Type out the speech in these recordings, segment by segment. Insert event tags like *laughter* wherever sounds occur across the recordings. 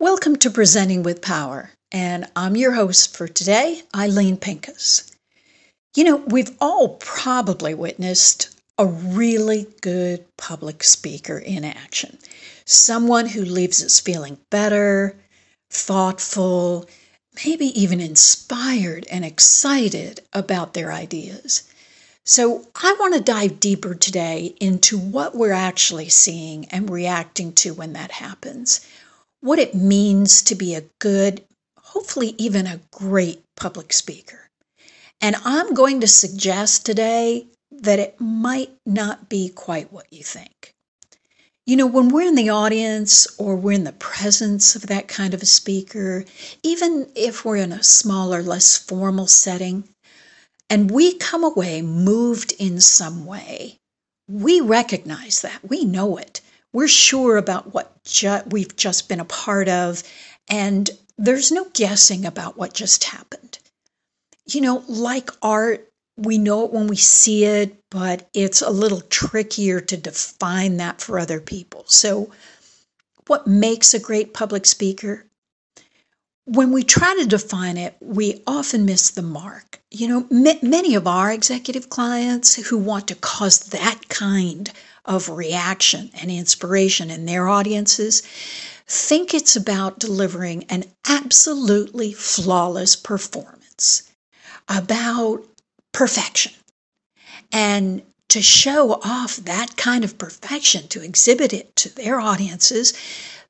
Welcome to Presenting with Power, and I'm your host for today, Eileen Pincus. You know, we've all probably witnessed a really good public speaker in action, someone who leaves us feeling better, thoughtful, maybe even inspired and excited about their ideas. So, I want to dive deeper today into what we're actually seeing and reacting to when that happens what it means to be a good, hopefully, even a great public speaker. And I'm going to suggest today that it might not be quite what you think. You know, when we're in the audience or we're in the presence of that kind of a speaker, even if we're in a smaller, less formal setting, and we come away moved in some way, we recognize that. We know it we're sure about what ju- we've just been a part of, and there's no guessing about what just happened. You know, like art, we know it when we see it, but it's a little trickier to define that for other people. So, what makes a great public speaker? When we try to define it, we often miss the mark. You know, m- many of our executive clients who want to cause that kind of reaction and inspiration in their audiences think it's about delivering an absolutely flawless performance, about perfection. And to show off that kind of perfection, to exhibit it to their audiences,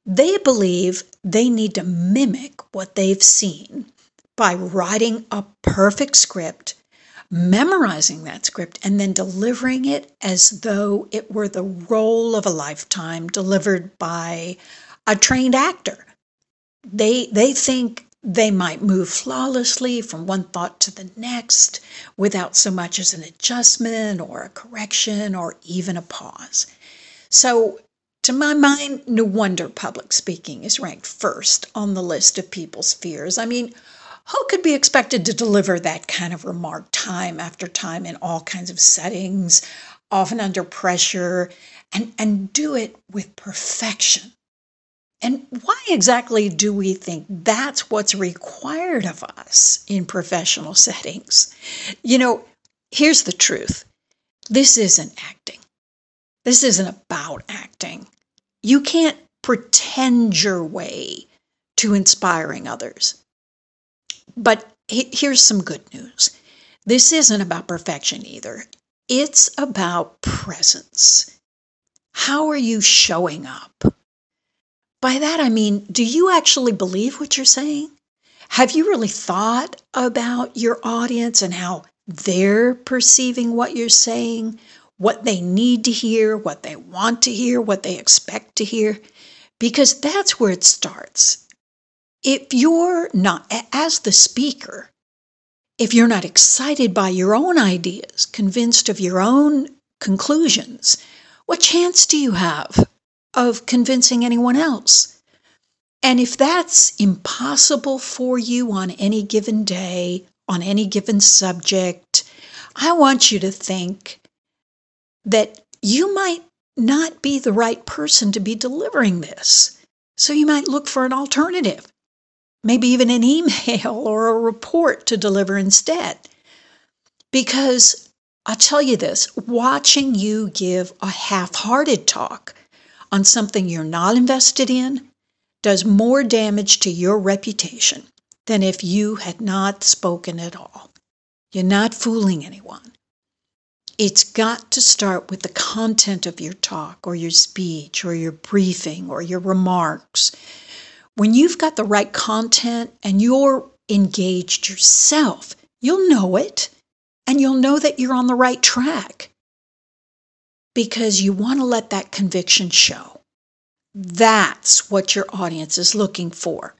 they believe they need to mimic what they've seen by writing a perfect script memorizing that script and then delivering it as though it were the role of a lifetime delivered by a trained actor. They they think they might move flawlessly from one thought to the next without so much as an adjustment or a correction or even a pause. So, to my mind, no wonder public speaking is ranked first on the list of people's fears. I mean, who could be expected to deliver that kind of remark time after time in all kinds of settings, often under pressure, and, and do it with perfection? And why exactly do we think that's what's required of us in professional settings? You know, here's the truth this isn't acting. This isn't about acting. You can't pretend your way to inspiring others. But here's some good news this isn't about perfection either, it's about presence. How are you showing up? By that I mean, do you actually believe what you're saying? Have you really thought about your audience and how they're perceiving what you're saying, what they need to hear, what they want to hear, what they expect to hear? Because that's where it starts if you're not, as the speaker, if you're not excited by your own ideas, convinced of your own conclusions, what chance do you have of convincing anyone else? And if that's impossible for you on any given day, on any given subject, I want you to think that you might not be the right person to be delivering this. So you might look for an alternative maybe even an email *laughs* or a report to deliver instead. Because I'll tell you this watching you give a half hearted talk on something you're not invested in does more damage to your reputation than if you had not spoken at all. You're not fooling anyone. It's got to start with the content of your talk or your speech or your briefing or your remarks when you've got the right content and you're engaged yourself, you'll know it and you'll know that you're on the right track because you want to let that conviction show. That's what your audience is looking for.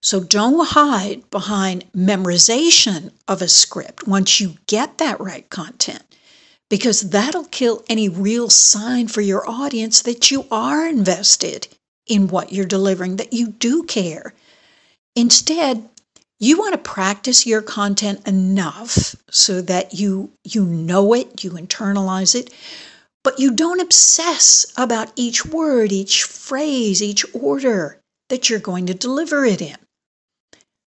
So don't hide behind memorization of a script once you get that right content, because that'll kill any real sign for your audience that you are invested in what you're delivering, that you do care. Instead, you want to practice your content enough so that you you know it, you internalize it, but you don't obsess about each word, each phrase, each order. that you're going to deliver it in.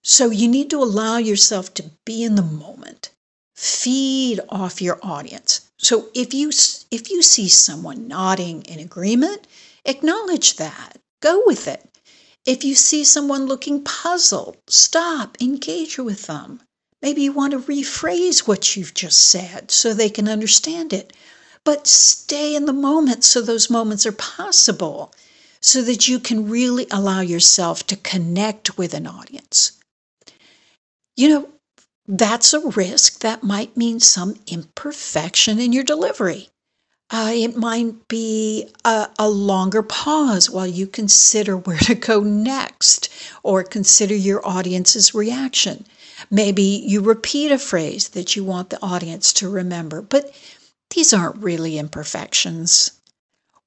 So you need to allow yourself to be in the moment. Feed off your audience. So if you if you see someone nodding in agreement, acknowledge that. Go with it. If you see someone looking puzzled, stop, engage with them. Maybe you want to rephrase what you've just said so they can understand it. But stay in the moment so those moments are possible, so that you can really allow yourself to connect with an audience. You know, that's a risk that might mean some imperfection in your delivery. Uh, it might be a, a, longer pause while you consider where to go next or consider your audience's reaction. Maybe you repeat a phrase that you want the audience to remember, but these aren't really imperfections.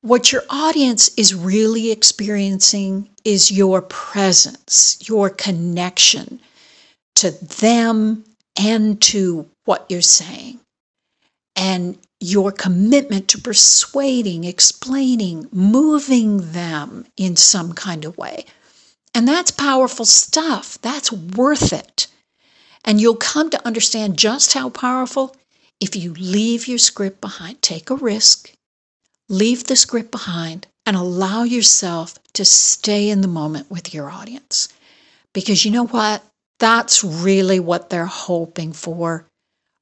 What your audience is really experiencing is your presence, your connection to them and to what you're saying. And your commitment to persuading, explaining, moving them in some kind of way. And that's powerful stuff. That's worth it. And you'll come to understand just how powerful if you leave your script behind. Take a risk, leave the script behind, and allow yourself to stay in the moment with your audience. Because you know what? That's really what they're hoping for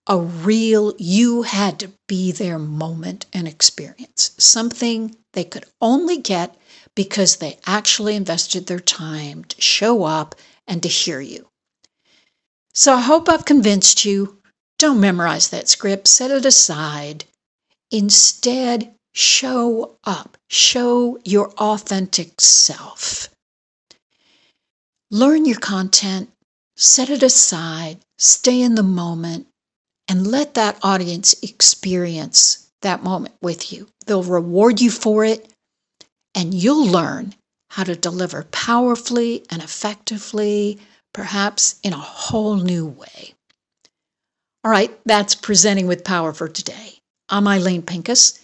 a real, you had to be there moment and experience, something they could only get because they actually invested their time to show up and to hear you. So I hope I've convinced you. Don't memorize that script, set it aside. Instead, show up, show your authentic self. Learn your content, set it aside, stay in the moment, and let that audience experience that moment with you. They'll reward you for it, and you'll learn how to deliver powerfully and effectively, perhaps in a whole new way. All right, that's presenting with power for today. I'm Eileen Pincus.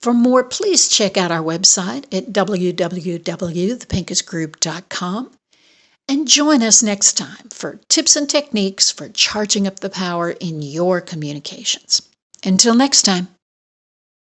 For more, please check out our website at www.thepincusgroup.com and join us next time for tips and techniques for charging up the power in your communications. Until next time.